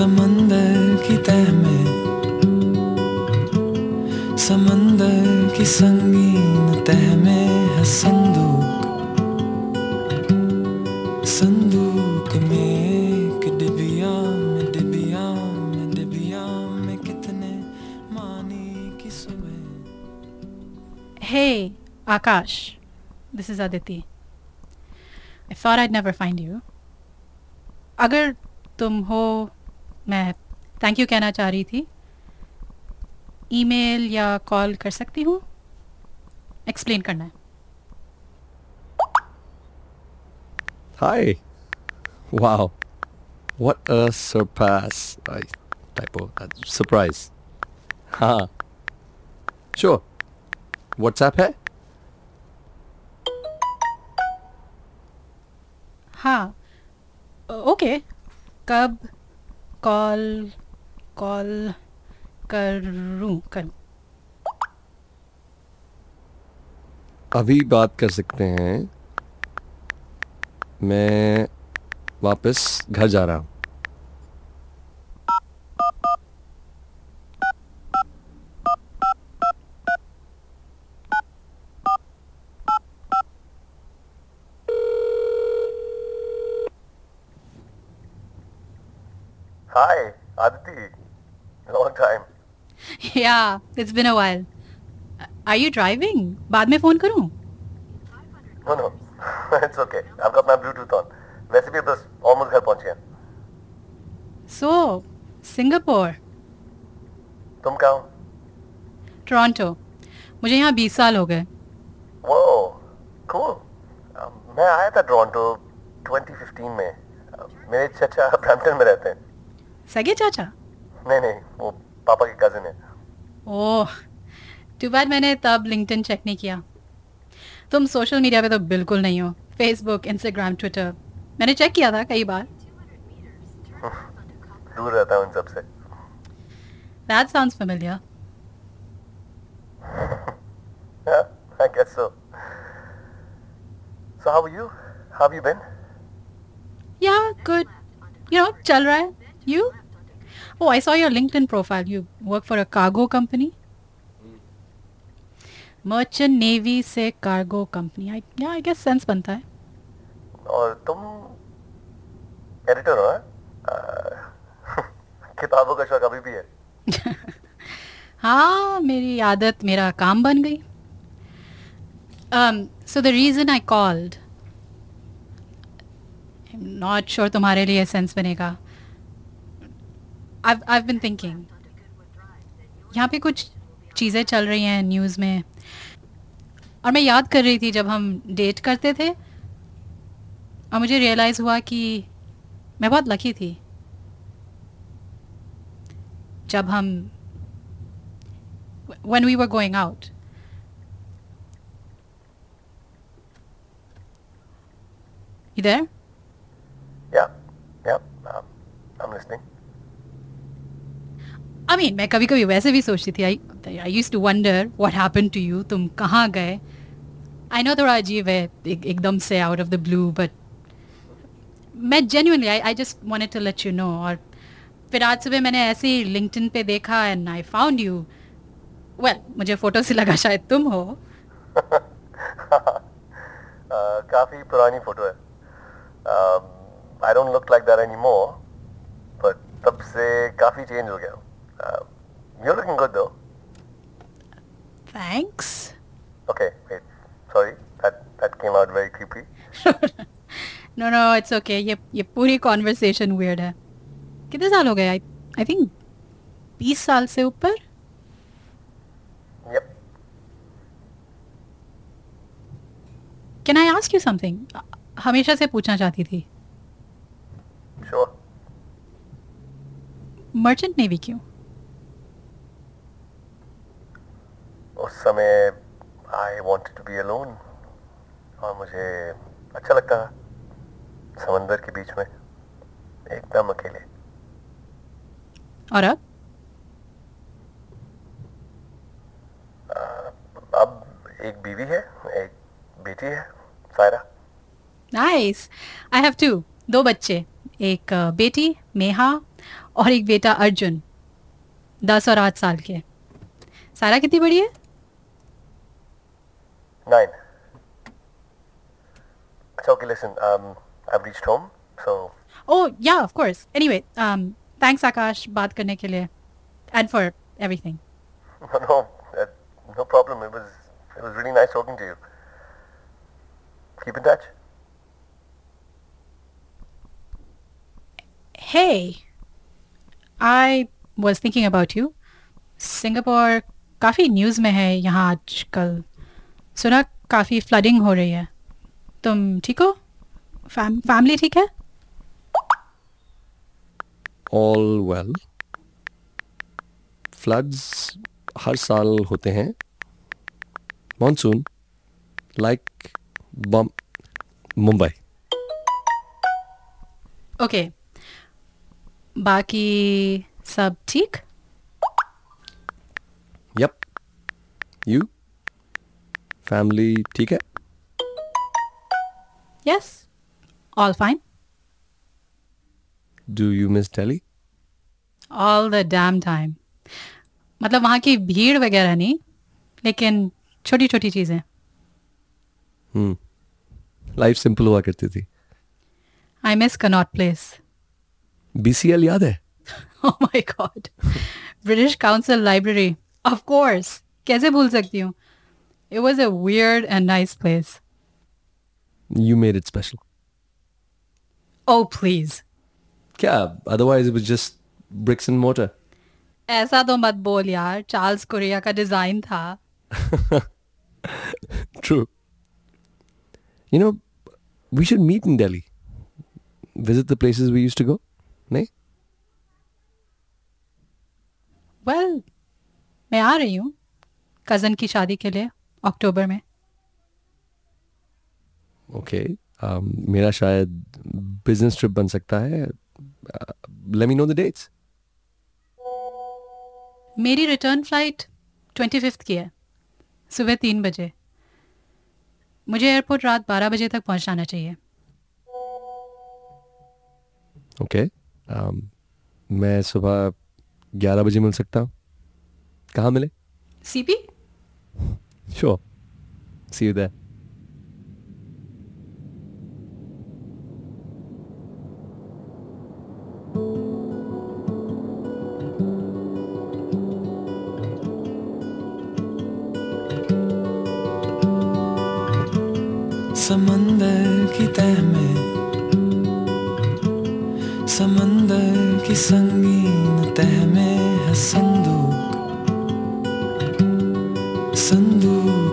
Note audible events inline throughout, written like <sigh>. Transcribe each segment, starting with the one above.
समंदर की तह में समंदर की संगीन तह में है संदूक संदूक में एक डिबिया में डिबिया में डिबिया में कितने मानी की सुबह Hey, Akash This is Aditi. I thought I'd never find you. अगर तुम हो मैं थैंक यू कहना चाह रही थी। ईमेल या कॉल कर सकती हूँ? एक्सप्लेन करना है। Hi wow what a surprise typo surprise हाँ श्योर व्हाट्सएप है हाँ ओके कब कॉल कॉल करूँ करूँ अभी बात कर सकते हैं। मैं वापस घर जा रहा हूँ। Hi, Aditi. Long time. या it's been a while are you driving बाद में फ़ोन करूँ No, no. <laughs> it's okay. I've got my Bluetooth on. वैसे भी बस almost घर पहुँचे हैं सो सिंगापुर तुम कहाँ हो टोरंटो मुझे यहाँ बीस साल हो गए वो cool. Um, मैं आया था टोरंटो 2015 में Uh, मेरे चचा ब्रैम्पटन में रहते हैं सगे चाचा? नहीं नहीं वो पापा के कजिन है। ओह टू बैड मैंने तब लिंक्डइन चेक नहीं किया। तुम सोशल मीडिया पे तो बिल्कुल नहीं हो। फेसबुक इंस्टाग्राम ट्विटर मैंने चेक किया था कई बार। <laughs> दूर रहता हूँ इन सबसे that sounds familiar. <laughs> Yeah, I guess so. So how are you? How have you been? yeah good. You know चल रहा है। You? Oh I saw your LinkedIn profile you work for a cargo company merchant navy से cargo company I yeah I guess sense बनता है और तुम editor हो हैं? Uh, किताबों का शौक अभी भी है हाँ मेरी आदत मेरा काम बन गई so the reason I called not sure तुम्हारे लिए सेंस बनेगा आई बिन थिंकिंग यहाँ पे कुछ चीज़ें चल रही हैं न्यूज़ में और मैं याद कर रही थी जब हम डेट करते थे और मुझे रियलाइज़ हुआ कि मैं बहुत लकी थी जब हम when we were going out. You there? Yeah, yeah. Um, I'm. I mean, मैं कभी कभी वैसे भी सोचती थी I I used to wonder what happen to you तुम कहाँ गए? आई नो थोड़ा अजीब है एक, एकदम से out of the blue but मैं genuinely I I just wanted to let you know और फिर आज सुबह मैंने ऐसे ही लिंक्डइन पे देखा and I found you well मुझे फ़ोटो से लगा शायद तुम हो। <laughs> काफ़ी पुरानी फ़ोटो है। I don't look like that anymore but तब से काफ़ी चेंज हो गया। हूँ you looking good though thanks okay wait sorry that that came out very creepy no no it's okay ये ये पूरी कॉन्वर्सेशन वियर्ड है. कितने साल हो गए? आई आई थिंक बीस साल से ऊपर? Can I ask you something हमेशा से पूछना चाहती थी। श्योर मर्चेंट नेवी क्यों? उस समय I wanted to be alone और मुझे अच्छा लगता था समंदर के बीच में एकदम अकेले। और अब? अब एक बीवी है एक बेटी है Saira. Nice I have two दो बच्चे एक बेटी मेहा और एक बेटा अर्जुन दस और आठ साल के। सारा कितनी बड़ी है? Nine. अच्छा okay listen um I've reached home so oh yeah of course anyway thanks Akash बात करने के लिए and for everything no <laughs> no uh, no problem it was it was really nice talking to you. Keep in touch. Hey, I was thinking about you. Singapore काफ़ी news में है यहाँ आजकल सुना काफ़ी फ्लडिंग हो रही है। तुम ठीक हो? फैम फैमिली ठीक है? ऑल वेल फ्लड्स हर साल होते हैं। मॉनसून लाइक बम मुंबई ओके बाकी सब ठीक? यप यू फैमिली ठीक है? Yes all fine do you miss Delhi all the damn time मतलब वहाँ की भीड़ वगैरह नहीं लेकिन छोटी छोटी चीज़ें लाइफ सिंपल हुआ करती थी। I miss Connaught Place BCL याद है? <laughs> Oh my god. British Council Library. Of course. कैसे भूल सकती हूँ? It was a weird and nice place. You made it special Oh please. क्या otherwise it was just bricks and mortar ऐसा तो मत बोल यार चार्ल्स कोरिया का डिजाइन था <laughs> True. You know, we should meet in Delhi. Visit the places we used to go. नहीं well मैं आ रही हूँ कजन की शादी के लिए अक्टूबर में। Okay okay. um, मेरा शायद बिज़नेस ट्रिप बन सकता है। Let me know the dates मेरी रिटर्न फ़्लाइट ट्वेंटी फिफ्थ की है सुबह तीन बजे। मुझे एयरपोर्ट रात बारह बजे तक पहुंचाना चाहिए। Okay okay. um, मैं सुबह ग्यारह बजे मिल सकता हूँ। कहाँ मिले? CP sure see you there समंदर की तह में समंदर की संगीन तह में है संदूक।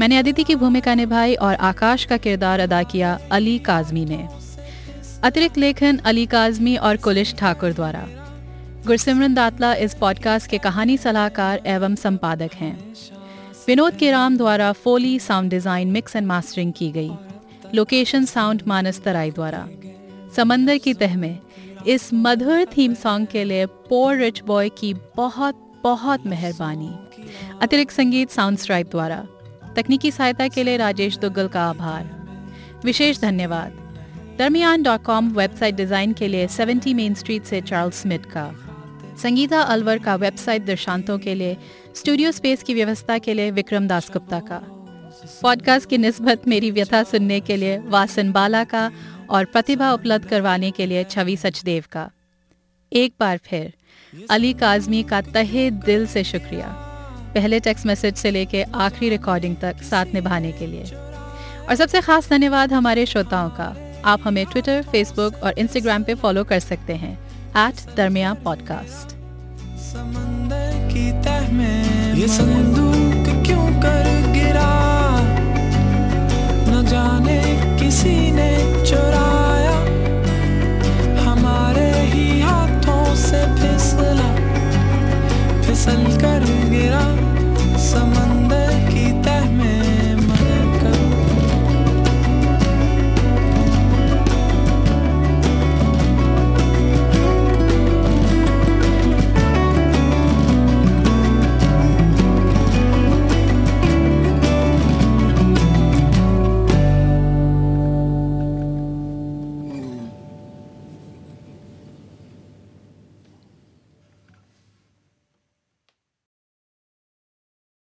मैंने अदिति की भूमिका निभाई और आकाश का किरदार अदा किया अली काजमी ने। अतिरिक्त लेखन अली काजमी और कुलिश ठाकुर द्वारा। गुरसिमरन दातला इस पॉडकास्ट के कहानी सलाहकार एवं संपादक हैं। विनोद केराम द्वारा foley sound design mix and mastering की गई। लोकेशन साउंड मानस तराई द्वारा। समंदर की तह में इस मधुर थीम सॉन्ग के लिए पोर रिच बॉय की बहुत बहुत मेहरबानी। अतिरिक्त संगीत साउंड स्ट्राइप द्वारा। तकनीकी सहायता के लिए राजेश दुग्गल का आभार। विशेष धन्यवाद। दरमियान डॉट कॉम वेबसाइट डिज़ाइन के लिए 70 मेन स्ट्रीट से चार्ल्स स्मिथ का। संगीता अलवर का वेबसाइट दर्शांतों के लिए स्टूडियो स्पेस की व्यवस्था के लिए विक्रम दास गुप्ता का। पॉडकास्ट की नस्बत मेरी व्यथा सुनने के लिए वासन बाला का और प्रतिभा उपलब्ध करवाने के लिए छवि सचदेव का। एक बार फिर, अली काजमी का तहे दिल से शुक्रिया। पहले टेक्स्ट मैसेज से लेके आखिरी रिकॉर्डिंग तक साथ निभाने के लिए। और सबसे खास धन्यवाद हमारे श्रोताओं का। आप हमें ट्विटर फेसबुक और इंस्टाग्राम पे फॉलो कर सकते हैं। एट दरमिया पॉडकास्ट ये क्यों कर गिरा? न जाने